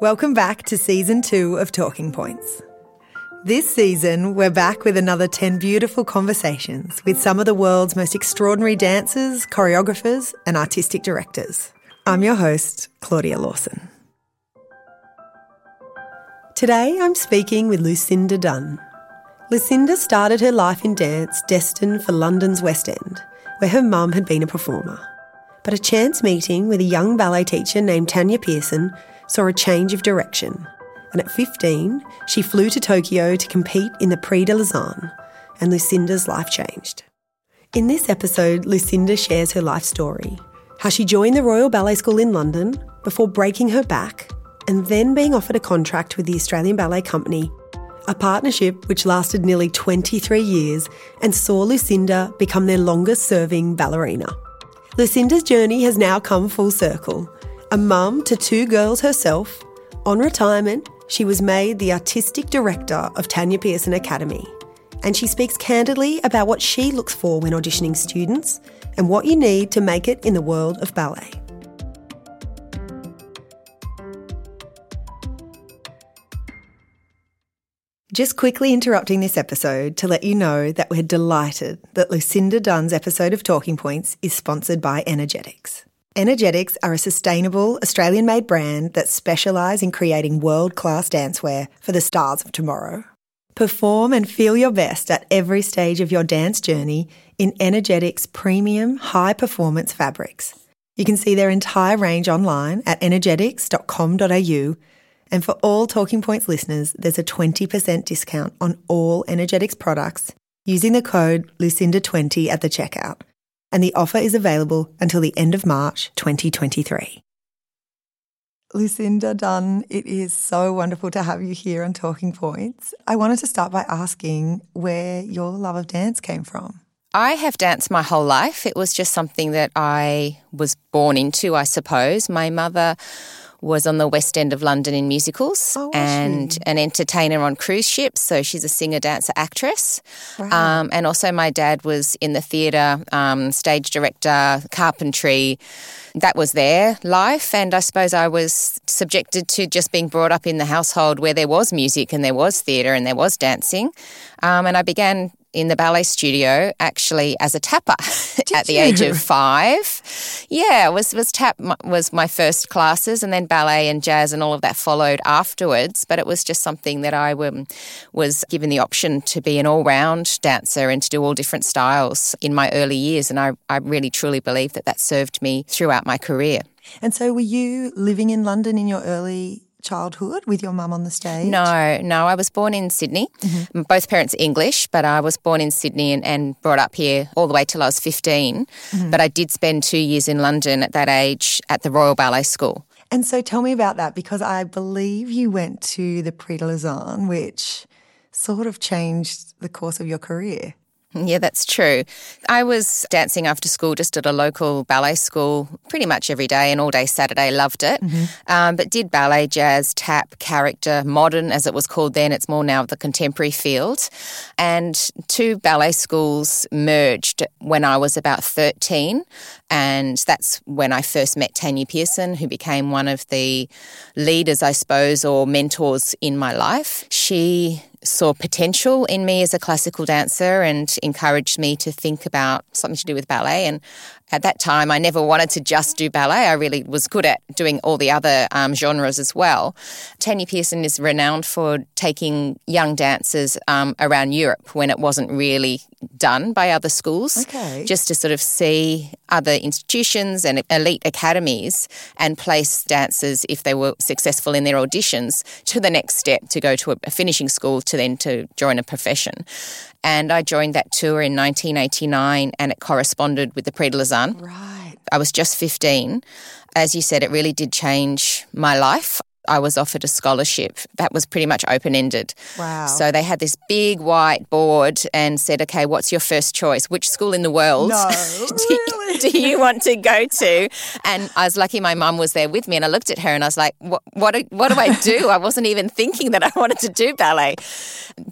Welcome back to season two of Talking Points. This season, we're back with another 10 beautiful conversations with some of the world's most extraordinary dancers, choreographers, and artistic directors. I'm your host, Claudia Lawson. Today, I'm speaking with Lucinda Dunn. Lucinda started her life in dance destined for London's West End, where her mum had been a performer. But a chance meeting with a young ballet teacher named Tanya Pearson saw a change of direction. And at 15, she flew to Tokyo to compete in the Prix de Lausanne, and Lucinda's life changed. In this episode, Lucinda shares her life story how she joined the Royal Ballet School in London before breaking her back and then being offered a contract with the Australian Ballet Company, a partnership which lasted nearly 23 years and saw Lucinda become their longest serving ballerina. Lucinda's journey has now come full circle. A mum to two girls herself, on retirement, she was made the artistic director of Tanya Pearson Academy. And she speaks candidly about what she looks for when auditioning students and what you need to make it in the world of ballet. Just quickly interrupting this episode to let you know that we're delighted that Lucinda Dunn's episode of Talking Points is sponsored by Energetics. Energetics are a sustainable Australian made brand that specialise in creating world class dancewear for the stars of tomorrow. Perform and feel your best at every stage of your dance journey in Energetics premium high performance fabrics. You can see their entire range online at energetics.com.au. And for all Talking Points listeners, there's a 20% discount on all Energetics products using the code Lucinda20 at the checkout and the offer is available until the end of March 2023. Lucinda Dunn, it is so wonderful to have you here on Talking Points. I wanted to start by asking where your love of dance came from. I have danced my whole life. It was just something that I was born into, I suppose. My mother was on the West End of London in musicals Oh, and she? an entertainer on cruise ships. So she's a singer, dancer, actress. Um, and also, my dad was in the theatre, um, stage director, carpentry. That was their life. And I suppose I was subjected to just being brought up in the household where there was music and there was theatre and there was dancing. Um, and I began in the ballet studio actually as a tapper at the age of five. Yeah, was was tap was my first classes, and then ballet and jazz and all of that followed afterwards. But it was just something that I um, was given the option to be an all round dancer and to do all different styles in my early years, and I, I really truly believe that that served me throughout my career. And so, were you living in London in your early childhood with your mum on the stage? No, no. I was born in Sydney. Mm-hmm. Both parents are English, but I was born in Sydney and, and brought up here all the way till I was 15. Mm-hmm. But I did spend two years in London at that age at the Royal Ballet School. And so, tell me about that because I believe you went to the Prix de Lausanne, which sort of changed the course of your career. Yeah, that's true. I was dancing after school just at a local ballet school pretty much every day and all day Saturday. Loved it. Um, but did ballet, jazz, tap, character, modern as it was called then. It's more now the contemporary field. And two ballet schools merged when I was about 13. And that's when I first met Tanya Pearson, who became one of the leaders, I suppose, or mentors in my life. She saw potential in me as a classical dancer and encouraged me to think about something to do with ballet. And at that time, I never wanted to just do ballet. I really was good at doing all the other um, genres as well. Tanya Pearson is renowned for taking young dancers um, around Europe when it wasn't really done by other schools, Okay. just to sort of see other institutions and elite academies and place dancers, if they were successful in their auditions, to the next step to go to a, finishing school to then to join a profession. And I joined that tour in 1989 and it corresponded with the Prix de Lausanne. Right. I was just 15. As you said, it really did change my life. I was offered a scholarship that was pretty much open ended. Wow. So they had this big white board and said, okay, what's your first choice? Which school in the world No, do, you, really? do you want to go to? And I was lucky my mum was there with me and I looked at her and I was like, what, what, do, what do I do? I wasn't even thinking that I wanted to do ballet.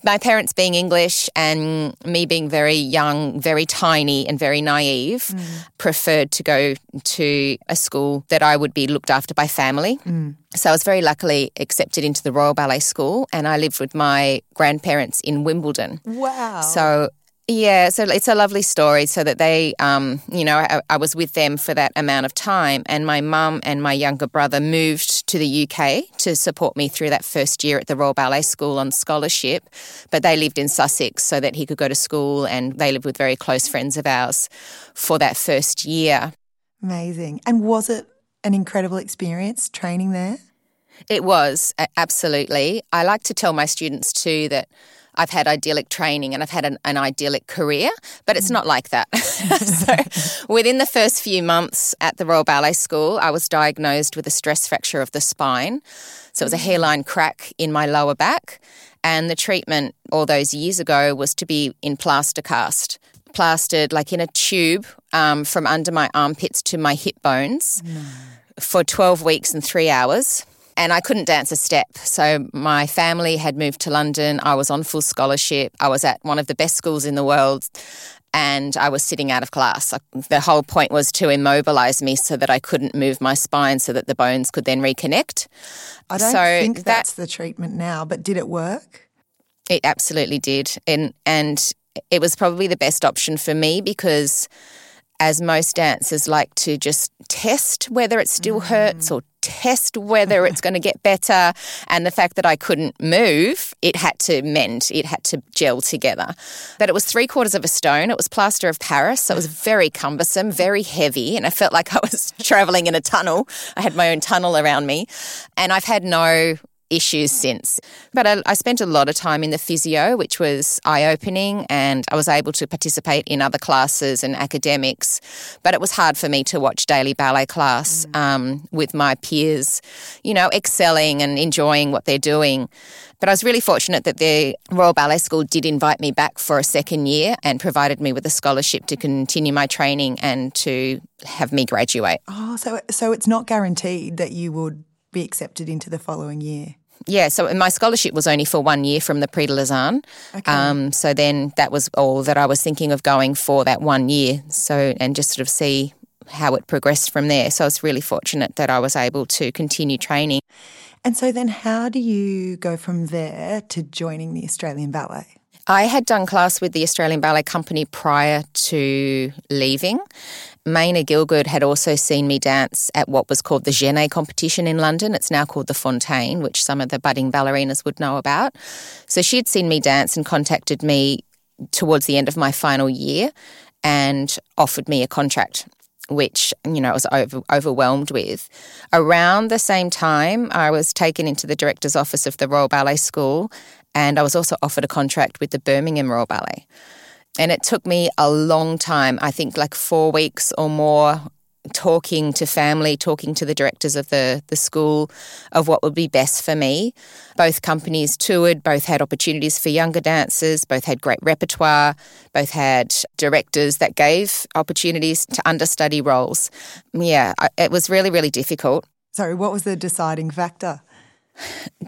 My parents being English and me being very young, very tiny and very naive, Mm. preferred to go to a school that I would be looked after by family. Mm. So I was very luckily accepted into the Royal Ballet School and I lived with my grandparents in Wimbledon. Wow. So yeah, so it's a lovely story. So that they, um, you know, I, I, was with them for that amount of time, and my mum and my younger brother moved to the UK to support me through that first year at the Royal Ballet School on scholarship. But they lived in Sussex so that he could go to school, and they lived with very close friends of ours for that first year. Amazing. And was it an incredible experience training there? It was, absolutely. I like to tell my students too that I've had idyllic training and I've had an, an idyllic career, but it's mm. not like that. so, within the first few months at the Royal Ballet School, I was diagnosed with a stress fracture of the spine. So, it was a mm. hairline crack in my lower back. And the treatment all those years ago was to be in plaster cast, plastered like in a tube um, from under my armpits to my hip bones no. for 12 weeks and three hours and I couldn't dance a step. So my family had moved to London. I was on full scholarship. I was at one of the best schools in the world. And I was sitting out of class. The whole point was to immobilize me so that I couldn't move my spine so that the bones could then reconnect. I don't so think that, that's the treatment now, but did it work? It absolutely did. And, and it was probably the best option for me because as most dancers like to just test whether it still mm. hurts or test whether it's going to get better. And the fact that I couldn't move, it had to mend, it had to gel together. But it was three quarters of a stone. It was plaster of Paris. So it was very cumbersome, very heavy. And I felt like I was traveling in a tunnel. I had my own tunnel around me. And I've had no issues since. But I, I, spent a lot of time in the physio, which was eye opening, and I was able to participate in other classes and academics. But it was hard for me to watch daily ballet class mm. um, with my peers, you know, excelling and enjoying what they're doing. But I was really fortunate that the Royal Ballet School did invite me back for a second year and provided me with a scholarship to continue my training and to have me graduate. Oh, so so it's not guaranteed that you would be accepted into the following year. Yeah, so my scholarship was only for one year from the Prix de Lausanne. Okay. Um, so then that was all that I was thinking of going for that one year. So, and just sort of see how it progressed from there. So I was really fortunate that I was able to continue training. And so then how do you go from there to joining the Australian Ballet? I had done class with the Australian Ballet Company prior to leaving. Maina Gielgud had also seen me dance at what was called the Genée competition in London. It's now called the Fonteyn, which some of the budding ballerinas would know about. So she had seen me dance and contacted me towards the end of my final year and offered me a contract which you know I was over, overwhelmed with. Around the same time, I was taken into the director's office of the Royal Ballet School and I was also offered a contract with the Birmingham Royal Ballet. And it took me a long time, I think like four weeks or more, talking to family, talking to the directors of the, the school of what would be best for me. Both companies toured, both had opportunities for younger dancers, both had great repertoire, both had directors that gave opportunities to understudy roles. Yeah, it was really, really difficult. Sorry, what was the deciding factor?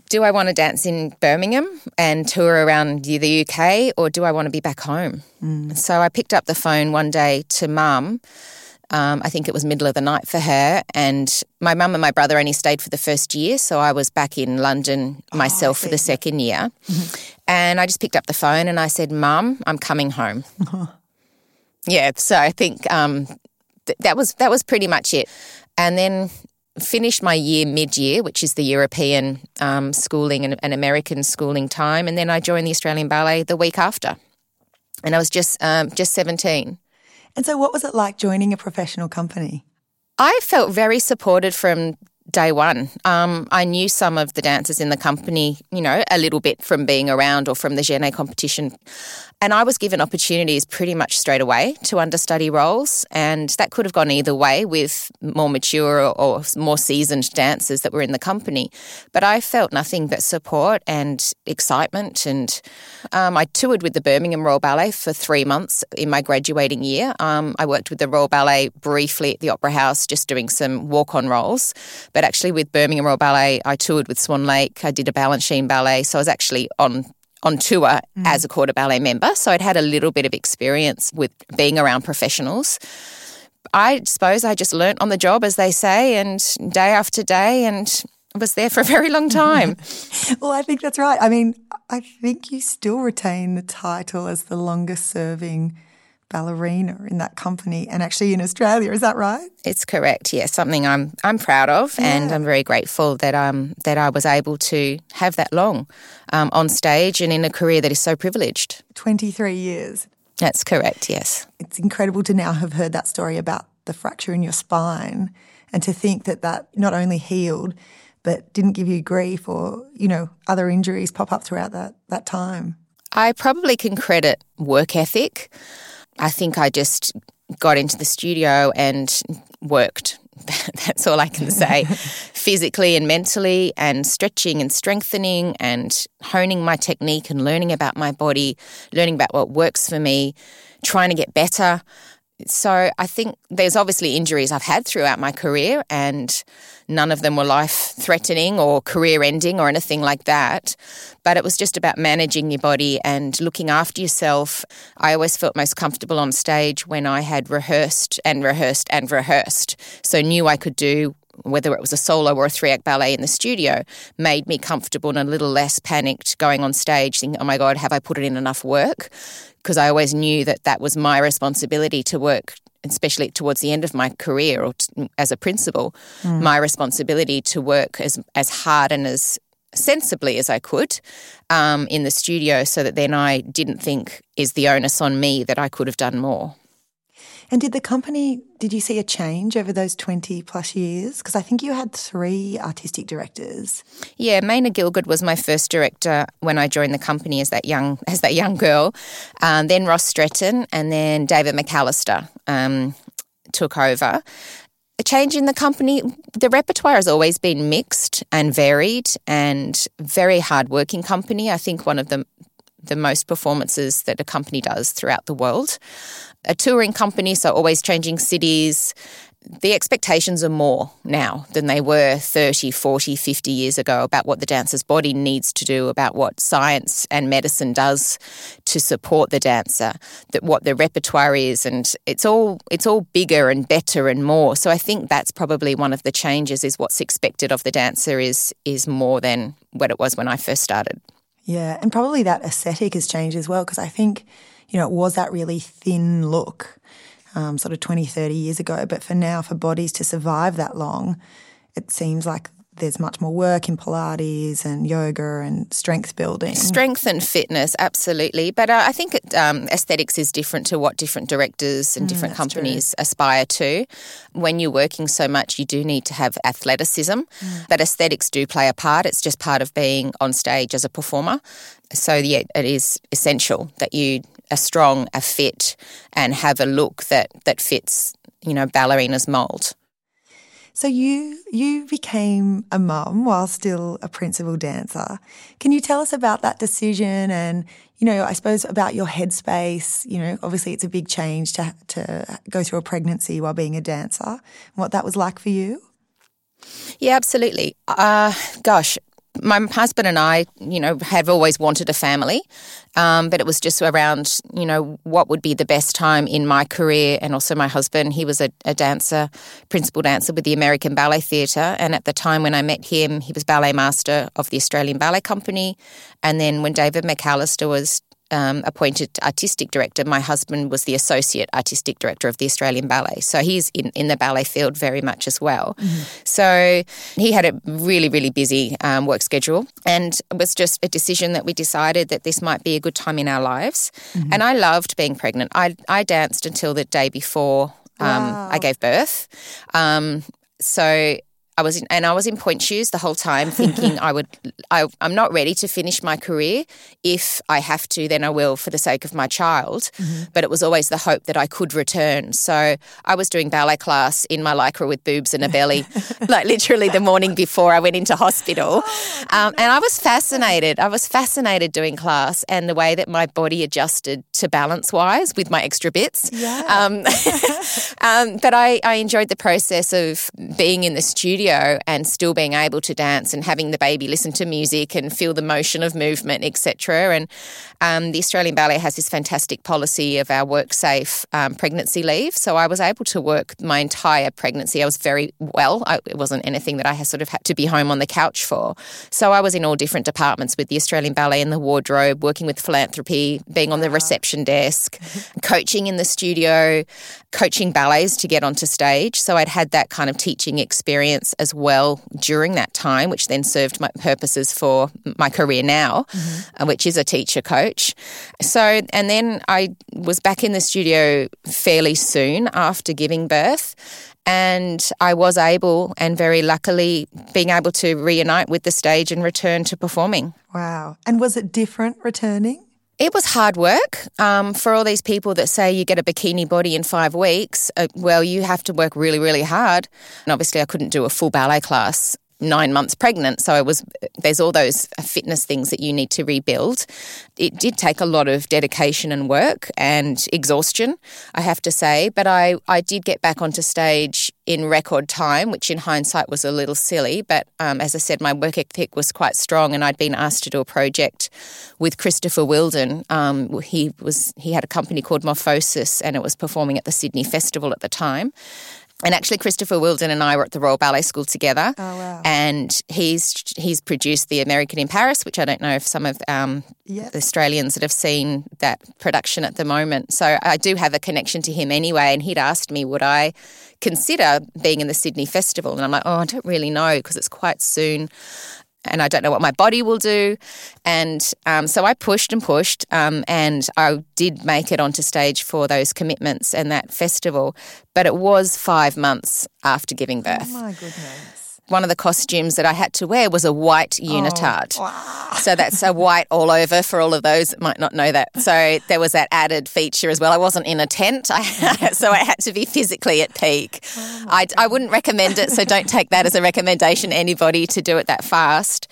Do I want to dance in Birmingham and tour around the UK or do I want to be back home? Mm. So I picked up the phone one day to mum. Um, I think it was middle of the night for her. And my mum and my brother only stayed for the first year. So I was back in London oh, myself oh, for the second year. Mm-hmm. And I just picked up the phone and I said, Mum, I'm coming home. yeah. So I think um, th- that was that was pretty much it. And then finished my year mid year, which is the European um, schooling and, and, American schooling time, and then I joined the Australian Ballet the week after, and I was just um, just seventeen. And so, what was it like joining a professional company? I felt very supported from day one. Um, I knew some of the dancers in the company, you know, a little bit from being around or from the Genée competition. And I was given opportunities pretty much straight away to understudy roles. And that could have gone either way with more mature or, or more seasoned dancers that were in the company. But I felt nothing but support and excitement. And um, I toured with the Birmingham Royal Ballet for three months in my graduating year. Um, I worked with the Royal Ballet briefly at the Opera House, just doing some walk on roles. But actually, with Birmingham Royal Ballet, I toured with Swan Lake. I did a Balanchine ballet. So I was actually on on tour mm. as a corps de ballet member. So I'd had a little bit of experience with being around professionals. I suppose I just learnt on the job, as they say, and day after day. And was there for a very long time. well, I think that's right. I mean, I think you still retain the title as the longest serving ballerina in that company and actually in Australia. Is that right? It's correct. Yes, something I'm I'm proud of, yeah. and I'm very grateful that um that I was able to have that long um, on stage and in a career that is so privileged. Twenty three years. That's correct. Yes, it's incredible to now have heard that story about the fracture in your spine, and to think that that not only healed but didn't give you grief or you know other injuries pop up throughout that that time. I probably can credit work ethic. I think I just got into the studio and worked. That's all I can say. Physically and mentally, and stretching and strengthening, and honing my technique and learning about my body, learning about what works for me, trying to get better. So I think there's obviously injuries I've had throughout my career, and none of them were life threatening or career ending or anything like that. But it was just about managing your body and looking after yourself. I always felt most comfortable on stage when I had rehearsed and rehearsed and rehearsed. So knew I could do whether it was a solo or a three act ballet in the studio, made me comfortable and a little less panicked going on stage, thinking, oh my God, have I put it in enough work? Because I always knew that that was my responsibility to work especially towards the end of my career or t- as a principal, mm. my responsibility to work as as hard and as sensibly as I could um, in the studio, so that then I didn't think is the onus on me that I could have done more. And did the company, did you see a change over those 20 plus years? Because I think you had three artistic directors. Yeah, Maina Gielgud was my first director when I joined the company as that young as that young girl. Um, then Ross Stretton and then David McAllister um, took over. A change in the company, the repertoire has always been mixed and varied and very hard-working company. I think one of the the most performances that a company does throughout the world a touring company, so always changing cities. The expectations are more now than they were 30, 40, 50 years ago about what the dancer's body needs to do, about what science and medicine does to support the dancer, that what the repertoire is and it's all it's all bigger and better and more. So I think that's probably one of the changes is what's expected of the dancer is is more than what it was when I first started. Yeah, and probably that aesthetic has changed as well because I think you know, it was that really thin look um, sort of 20, 30 years ago. But for now, for bodies to survive that long, it seems like there's much more work in Pilates and yoga and strength building. Strength and fitness, absolutely. But uh, I think it, um, aesthetics is different to what different directors and mm, different companies true. aspire to. When you're working so much, you do need to have athleticism, mm. but aesthetics do play a part. It's just part of being on stage as a performer. So, yeah, it is essential that you are strong, are fit, and have a look that, that fits, you know, ballerina's mould. So you you became a mum while still a principal dancer. Can you tell us about that decision and you know I suppose about your headspace? You know, obviously it's a big change to to go through a pregnancy while being a dancer. What that was like for you? Yeah, absolutely. Uh, gosh, my husband and I, you know, have always wanted a family, um, but it was just around, you know, what would be the best time in my career. And also, my husband, he was a, a dancer, principal dancer with the American Ballet Theatre. And at the time when I met him, he was ballet master of the Australian Ballet Company. And then when David McAllister was um, appointed artistic director. My husband was the associate artistic director of the Australian Ballet. So he's in, in the ballet field very much as well. Mm-hmm. So he had a really, really busy um, work schedule. And it was just a decision that we decided that this might be a good time in our lives. Mm-hmm. And I loved being pregnant. I, I danced until the day before um, wow. I gave birth. Um, so I was in, and I was in pointe shoes the whole time, thinking I would. I, am not ready to finish my career. If I have to, then I will for the sake of my child. Mm-hmm. But it was always the hope that I could return. So I was doing ballet class in my lycra with boobs and a belly, like literally the morning before I went into hospital. Um, and I was fascinated. I was fascinated doing class and the way that my body adjusted to balance wise with my extra bits. Yeah. Um, um, but I, I enjoyed the process of being in the studio studio and still being able to dance and having the baby listen to music and feel the motion of movement, etc. And um, the Australian Ballet has this fantastic policy of our work safe um, pregnancy leave. So I was able to work my entire pregnancy. I was very well. I, it wasn't anything that I sort of had to be home on the couch for. So I was in all different departments with the Australian Ballet in the wardrobe, working with philanthropy, being on the reception desk, coaching in the studio, coaching ballets to get onto stage. So I'd had that kind of teaching experience as well during that time, which then served my purposes for my career now, mm-hmm. which is a teacher coach. So, and then I was back in the studio fairly soon after giving birth. And I was able and very luckily being able to reunite with the stage and return to performing. Wow. And was it different returning? It was hard work. Um, for all these people that say you get a bikini body in five weeks, uh, well, you have to work really, really hard. And obviously, I couldn't do a full ballet class nine months pregnant. So I was there's all those fitness things that you need to rebuild. It did take a lot of dedication and work and exhaustion, I have to say. But I, I did get back onto stage in record time, which in hindsight was a little silly. But um, as I said, my work ethic was quite strong, and I'd been asked to do a project with Christopher Wheeldon. Um, he was he had a company called Morphoses, and it was performing at the Sydney Festival at the time. And actually, Christopher Wheeldon and I were at the Royal Ballet School together. Oh, wow. And he's he's produced The American in Paris, which I don't know if some of um, the Australians that have seen that production at the moment. So I do have a connection to him anyway. And he'd asked me, would I consider being in the Sydney Festival? And I'm like, oh, I don't really know because it's quite soon and I don't know what my body will do. And um, so I pushed and pushed, um, and I did make it onto stage for those commitments and that festival. But it was five months after giving birth. Oh my goodness one of the costumes that I had to wear was a white oh, unitard. Oh, wow. So that's a white all over for all of those that might not know that. So there was that added feature as well. I wasn't in a tent, I, so I had to be physically at peak. Oh I, I wouldn't recommend it, so don't take that as a recommendation anybody to do it that fast.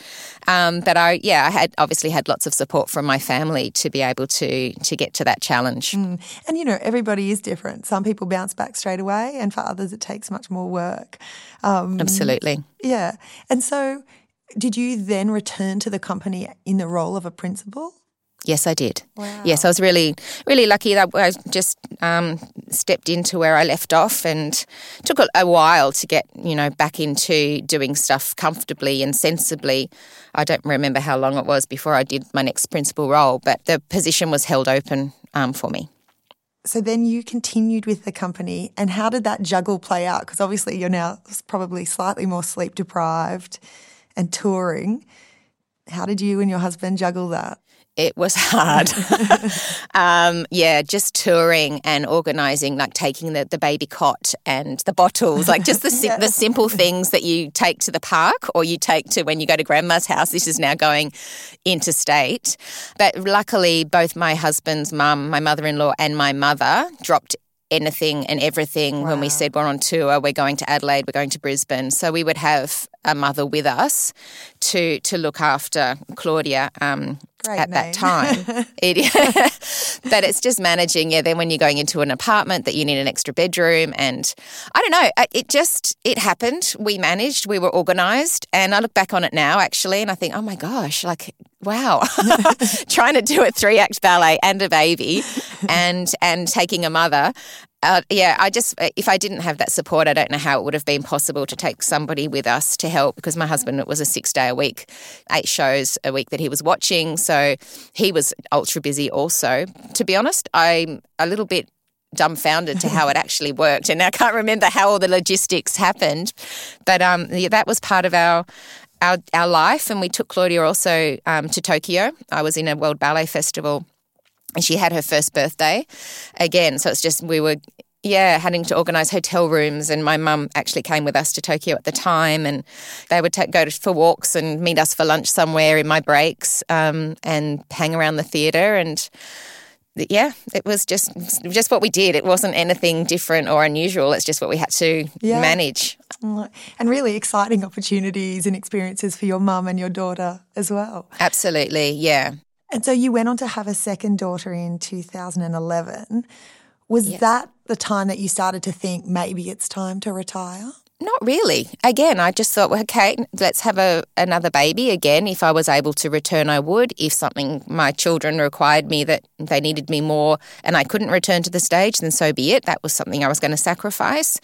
Um, but I, yeah, I had obviously had lots of support from my family to be able to to get to that challenge. Mm. And you know, everybody is different. Some people bounce back straight away, and for others, it takes much more work. Um, Absolutely. Yeah. And so, did you then return to the company in the role of a principal? Yes, I did. Wow. Yes, I was really, really lucky that I just um, stepped into where I left off, and took a, while to get you know back into doing stuff comfortably and sensibly. I don't remember how long it was before I did my next principal role, but the position was held open um, for me. So then you continued with the company, and how did that juggle play out? Because obviously you're now probably slightly more sleep deprived and touring. How did you and your husband juggle that? It was hard. um, yeah, just touring and organising, like taking the, the baby cot and the bottles, like just the, yeah. the simple things that you take to the park or you take to when you go to grandma's house. This is now going interstate. But luckily, both my husband's mum, my mother in law, and my mother dropped anything and everything wow. when we said we're on tour, we're going to Adelaide, we're going to Brisbane. So we would have a mother with us to to look after Claudia um, at name. that time. it, but it's just managing. Yeah, then when you're going into an apartment that you need an extra bedroom, and I don't know, it just it happened. We managed. We were organised, and I look back on it now actually, and I think, oh my gosh, like wow, trying to do a three act ballet and a baby, and and taking a mother uh, yeah, I just, uh, if I didn't have that support, I don't know how it would have been possible to take somebody with us to help because my husband, it was a six day a week, eight shows a week that he was watching. So he was ultra busy also. To be honest, I'm a little bit dumbfounded to how it actually worked. And I can't remember how all the logistics happened. But um, yeah, that was part of our. Our, our life, and we took Claudia also um, to Tokyo. I was in a World Ballet Festival and she had her first birthday again. So it's just, we were, yeah, having to organise hotel rooms. And my mum actually came with us to Tokyo at the time. And they would take, go to, for walks and meet us for lunch somewhere in my breaks um, and hang around the theatre. And yeah, it was just just what we did. It wasn't anything different or unusual. It's just what we had to yeah. manage. And really exciting opportunities and experiences for your mum and your daughter as well. Absolutely, yeah. And so you went on to have a second daughter in 2011. Was yes. that the time that you started to think maybe it's time to retire? Not really. Again, I just thought, well, okay, let's have a another baby again. If I was able to return, I would. If something my children required me that they needed me more and I couldn't return to the stage, then so be it. That was something I was going to sacrifice.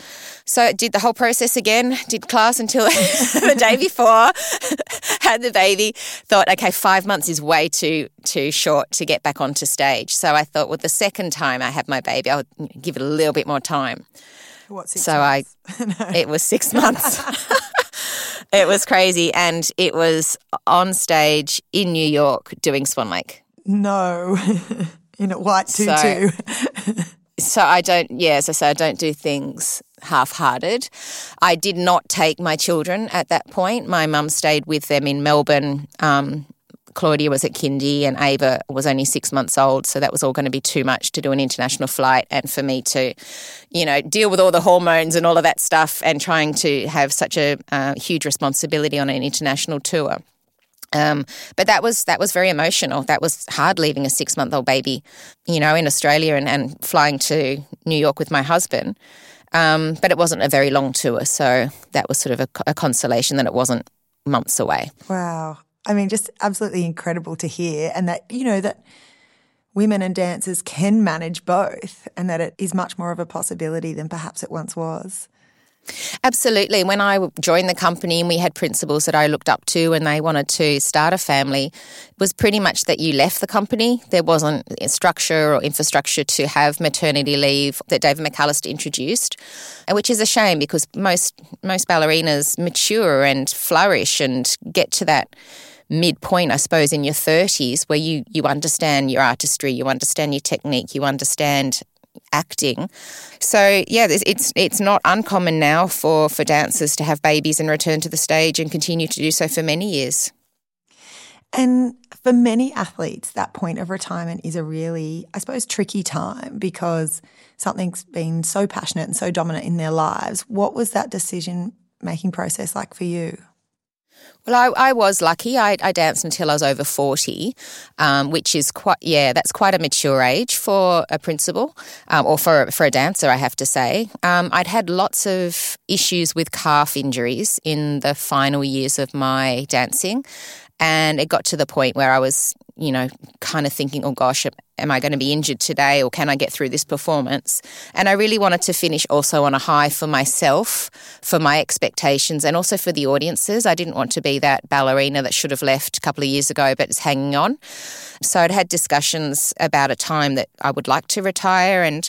So did the whole process again, did class until the day before, had the baby, thought, okay, five months is way too too short to get back onto stage. So I thought, well, the second time I have my baby, I'll give it a little bit more time. What, so months? I, no. it was six months. it was crazy, and it was on stage in New York doing Swan Lake. No, in a white tutu. So, so I don't. Yeah, as I say, I don't do things half-hearted. I did not take my children at that point. My mum stayed with them in Melbourne. Um, Claudia was at kindy and Ava was only six months old. So that was all going to be too much to do an international flight and for me to, you know, deal with all the hormones and all of that stuff and trying to have such a uh, huge responsibility on an international tour. Um, but that was that was very emotional. That was hard leaving a six month old baby, you know, in Australia and, and flying to New York with my husband. Um, but it wasn't a very long tour, so that was sort of a, a consolation that it wasn't months away. Wow. I mean, just absolutely incredible to hear. And that, you know, that women and dancers can manage both and that it is much more of a possibility than perhaps it once was. Absolutely. When I joined the company and we had principals that I looked up to and they wanted to start a family, it was pretty much that you left the company. There wasn't structure or infrastructure to have maternity leave that David McAllister introduced, uh, which is a shame because most most ballerinas mature and flourish and get to that midpoint, I suppose, in your 30s where you, you understand your artistry, you understand your technique, you understand acting. So yeah, it's it's not uncommon now for for dancers to have babies and return to the stage and continue to do so for many years. And for many athletes, that point of retirement is a really, I suppose, tricky time because something's been so passionate and so dominant in their lives. What was that decision making process like for you? Well, I, I was lucky. I, I, danced until I was over 40, um, which is quite, yeah, that's quite a mature age for a principal um, or for, for a dancer, I have to say. Um, I'd had lots of issues with calf injuries in the final years of my dancing. And it got to the point where I was, you know, kind of thinking, oh gosh, am I going to be injured today or can I get through this performance? And I really wanted to finish also on a high for myself, for my expectations, and also for the audiences. I didn't want to be that ballerina that should have left a couple of years ago but is hanging on. So I'd had discussions about a time that I would like to retire. And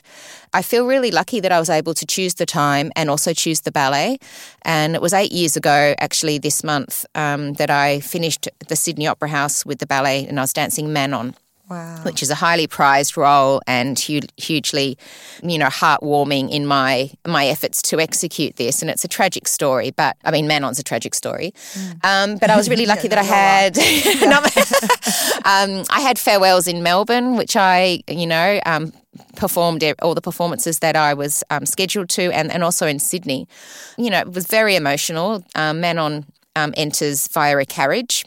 I feel really lucky that I was able to choose the time and also choose the ballet. And it was eight years ago, actually, this month, um, that I finished the Sydney Opera House with the ballet and I was dancing Manon. Wow. Which is a highly prized role and hu- hugely, you know, heartwarming in my my efforts to execute this. And it's a tragic story, but I mean, Manon's a tragic story. Mm. Um, but I was really lucky that I had, um, I had farewells in Melbourne, which I, you know, um, performed all the performances that I was um, scheduled to, and, and also in Sydney. You know, it was very emotional. Um, Manon um, enters via a carriage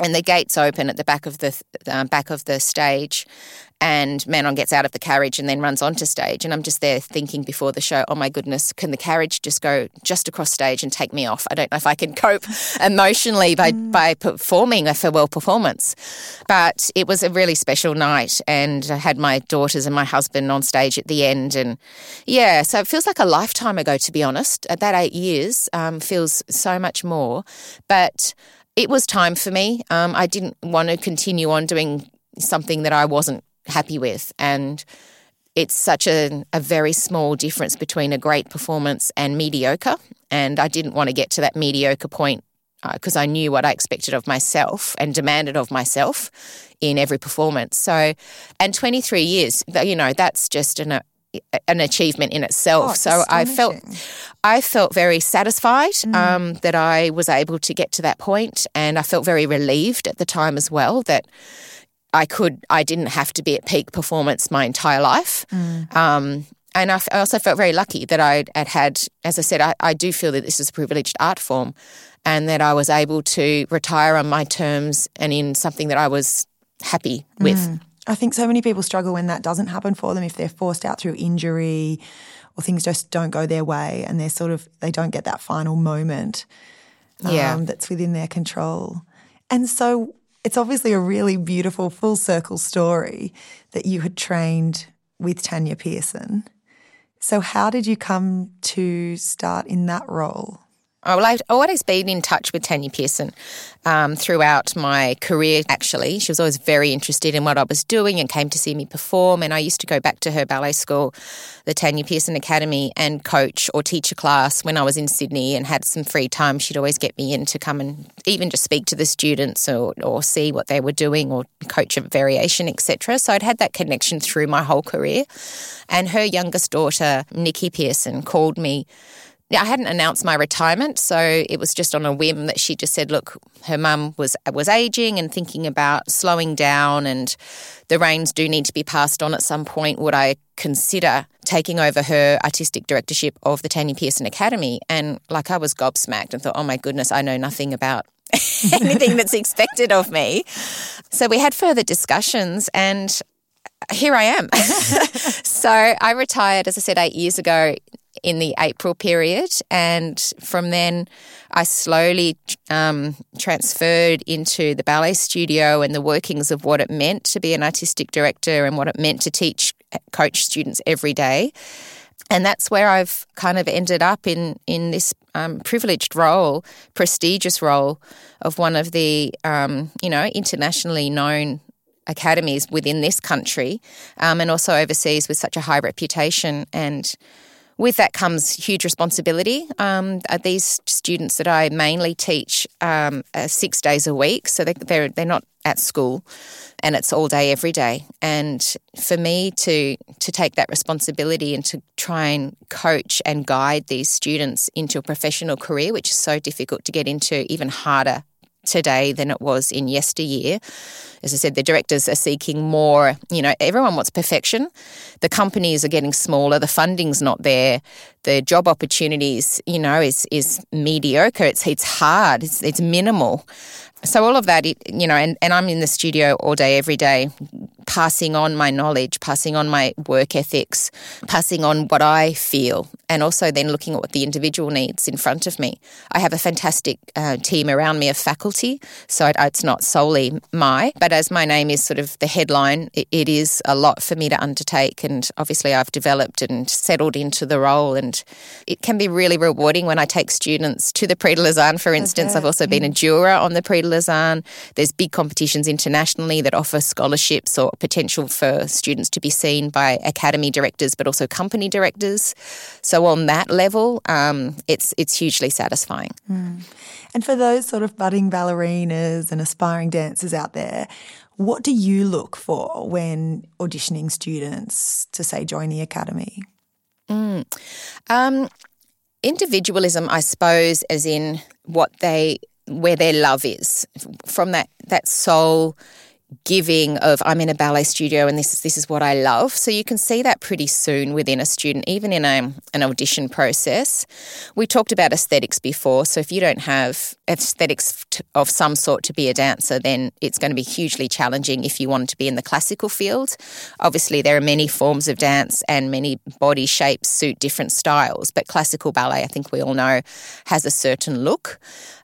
and the gates open at the back of the uh, back of the stage and Manon gets out of the carriage and then runs onto stage and I'm just there thinking before the show oh my goodness can the carriage just go just across stage and take me off? I don't know if I can cope emotionally by mm. by performing a farewell performance. But it was a really special night and I had my daughters and my husband on stage at the end and yeah so it feels like a lifetime ago to be honest. At that 8 years um, feels so much more. But it was time for me. Um, I didn't want to continue on doing something that I wasn't happy with. And it's such a, a very small difference between a great performance and mediocre. And I didn't want to get to that mediocre point because uh, I knew what I expected of myself and demanded of myself in every performance. So, and 23 years, you know, that's just an, an achievement in itself. Oh, so I felt I felt very satisfied mm. um, that I was able to get to that point, and I felt very relieved at the time as well that I could I didn't have to be at peak performance my entire life. Mm. Um, and I, also felt very lucky that I had had, as I said, I, I do feel that this is a privileged art form, and that I was able to retire on my terms and in something that I was happy with. Mm. I think so many people struggle when that doesn't happen for them if they're forced out through injury or things just don't go their way and they're sort of they don't get that final moment um, Yeah. that's within their control. And so it's obviously a really beautiful full circle story that you had trained with Tanya Pearson. So how did you come to start in that role? Well, I've always been in touch with Tanya Pearson um, throughout my career, actually. She was always very interested in what I was doing and came to see me perform. And I used to go back to her ballet school, the Tanya Pearson Academy, and coach or teach a class when I was in Sydney and had some free time. She'd always get me in to come and even just speak to the students or, or see what they were doing or coach a variation, etc. So I'd had that connection through my whole career. And her youngest daughter, Nikki Pearson, called me I hadn't announced my retirement, so it was just on a whim that she just said, "Look, her mum was was aging and thinking about slowing down, and the reins do need to be passed on at some point. Would I consider taking over her artistic directorship of the Tanya Pearson Academy?" And like I was gobsmacked and thought, "Oh my goodness, I know nothing about." anything that's expected of me. So we had further discussions and here I am. so I retired, as I said, eight years ago in the April period. And from then, I slowly um, transferred into the ballet studio and the workings of what it meant to be an artistic director and what it meant to teach, coach students every day. And that's where I've kind of ended up in in this um, privileged role, prestigious role of one of the um, you know internationally known academies within this country, um, and also overseas with such a high reputation. And with that comes huge responsibility. Um, these students that I mainly teach um, six days a week, so they, they're they're not at school, and it's all day every day. And for me to to take that responsibility and to try and coach and guide these students into a professional career, which is so difficult to get into, even harder today than it was in yesteryear. As I said, the directors are seeking more, you know, everyone wants perfection. The companies are getting smaller, the funding's not there, the job opportunities, you know, is is mediocre. It's it's hard, it's it's minimal. So all of that, you know, and, and I'm in the studio all day, every day, passing on my knowledge, passing on my work ethics, passing on what I feel, and also then looking at what the individual needs in front of me. I have a fantastic uh, team around me of faculty, so it, it's not solely my, but as my name is sort of the headline, it, it is a lot for me to undertake, and obviously I've developed and settled into the role, and it can be really rewarding when I take students to the Prix de Lausanne, for instance. Okay. I've also been a juror on the Prix de Lausanne. There's big competitions internationally that offer scholarships or potential for students to be seen by academy directors, but also company directors. So on that level, um, it's it's hugely satisfying. Mm. And for those sort of budding ballerinas and aspiring dancers out there, what do you look for when auditioning students to say join the academy? Mm. Um, individualism, I suppose, as in what they where their love is from that that soul giving of I'm in a ballet studio and this is this is what I love. So you can see that pretty soon within a student, even in a, an audition process. We talked about aesthetics before. So if you don't have aesthetics of some sort to be a dancer, then it's going to be hugely challenging if you want to be in the classical field. Obviously, there are many forms of dance and many body shapes suit different styles, but classical ballet, I think we all know, has a certain look.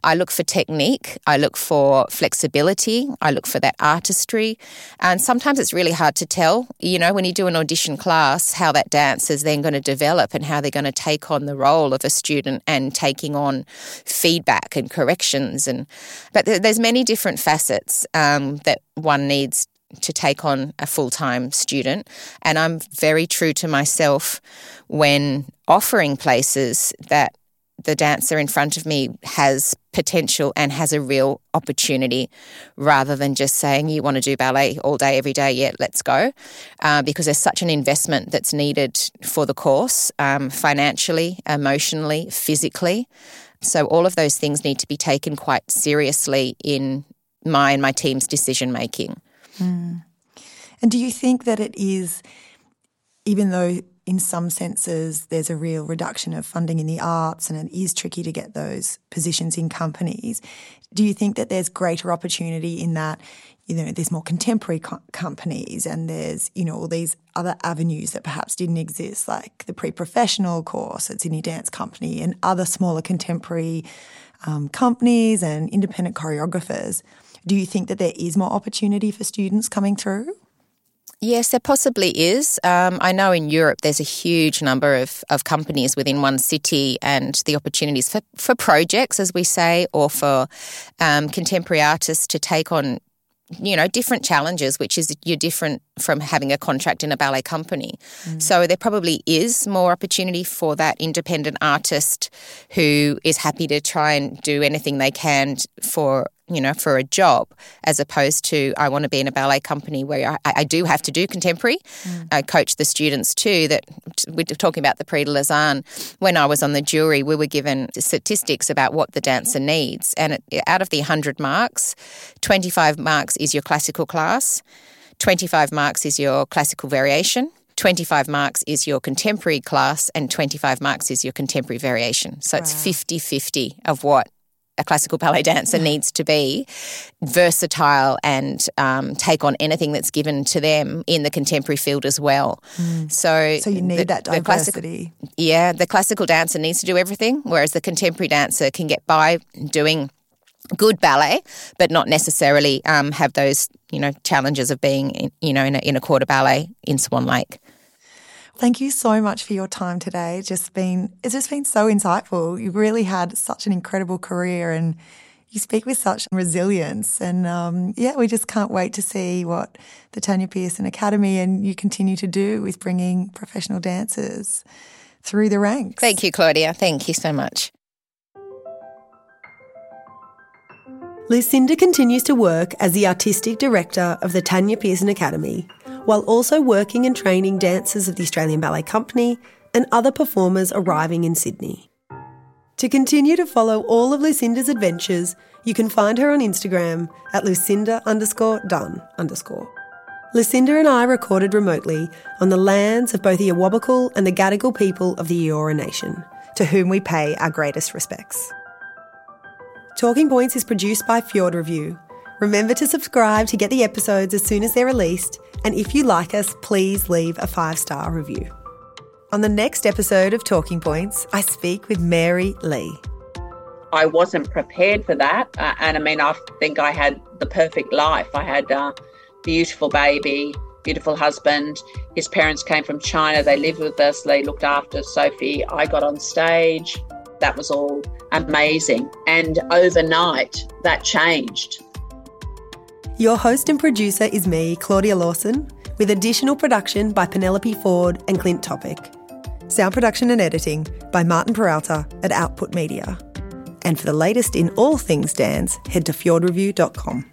I look for technique. I look for flexibility. I look for that artistry. And sometimes it's really hard to tell, you know, when you do an audition class, how that dance is then going to develop and how they're going to take on the role of a student and taking on feedback and corrections. And but there's many different facets um, that one needs to take on a full time student. And I'm very true to myself when offering places that the dancer in front of me has potential and has a real opportunity rather than just saying you want to do ballet all day every day yeah let's go uh, because there's such an investment that's needed for the course um, financially emotionally physically so all of those things need to be taken quite seriously in my and my team's decision making mm. and do you think that it is even though in some senses, there's a real reduction of funding in the arts and it is tricky to get those positions in companies. Do you think that there's greater opportunity in that you know, there's more contemporary co- companies and there's, you know, all these other avenues that perhaps didn't exist, like the pre professional course at Sydney Dance Company and other smaller contemporary um, companies and independent choreographers. Do you think that there is more opportunity for students coming through? Yes, there possibly is. Um, I know in Europe there's a huge number of, of companies within one city, and the opportunities for, for projects, as we say, or for um, contemporary artists to take on you know, different challenges, which is you're different from having a contract in a ballet company. Mm. So there probably is more opportunity for that independent artist who is happy to try and do anything they can for you know, for a job, as opposed to I want to be in a ballet company where I, I do have to do contemporary. Mm. I coach the students too. That we're talking about the Prix de Lausanne. When I was on the jury, we were given statistics about what the dancer needs, and it, out of the hundred marks, twenty five marks is your classical class, twenty five marks is your classical variation. 25 marks is your contemporary class and 25 marks is your contemporary variation. So wow. it's 50 50 of what a classical ballet dancer needs to be versatile and um, take on anything that's given to them in the contemporary field as well. Mm. So, so you need the, that diversity. The yeah, the classical dancer needs to do everything, whereas the contemporary dancer can get by doing good ballet, but not necessarily um, have those you know challenges of being in, you know in a, in a corps de ballet in Swan Lake. Thank you so much for your time today. It's just been it's just been so insightful. You've really had such an incredible career and you speak with such resilience. And um, yeah, we just can't wait to see what the Tanya Pearson Academy and you continue to do with bringing professional dancers through the ranks. Thank you, Claudia. Thank you so much. Lucinda continues to work as the artistic director of the Tanya Pearson Academy while also working and training dancers of the Australian Ballet Company and other performers arriving in Sydney. To continue to follow all of Lucinda's adventures, you can find her on Instagram at lucinda underscore dunn underscore. Lucinda and I recorded remotely on the lands of both the Awabakal and the Gadigal people of the Eora Nation, to whom we pay our greatest respects. Talking Points is produced by Fjord Review. Remember to subscribe to get the episodes as soon as they're released and if you like us, please leave a five star review. On the next episode of Talking Points, I speak with Mary Li. I wasn't prepared for that. Uh, and I mean, I think I had the perfect life. I had a beautiful baby, beautiful husband. His parents came from China. They lived with us. They looked after Sophie. I got on stage. That was all amazing. And overnight, that changed. Your host and producer is me, Claudia Lawson, with additional production by Penelope Ford and Clint Topic. Sound production and editing by Martin Peralta at Output Media. And for the latest in all things dance, head to fjordreview.com.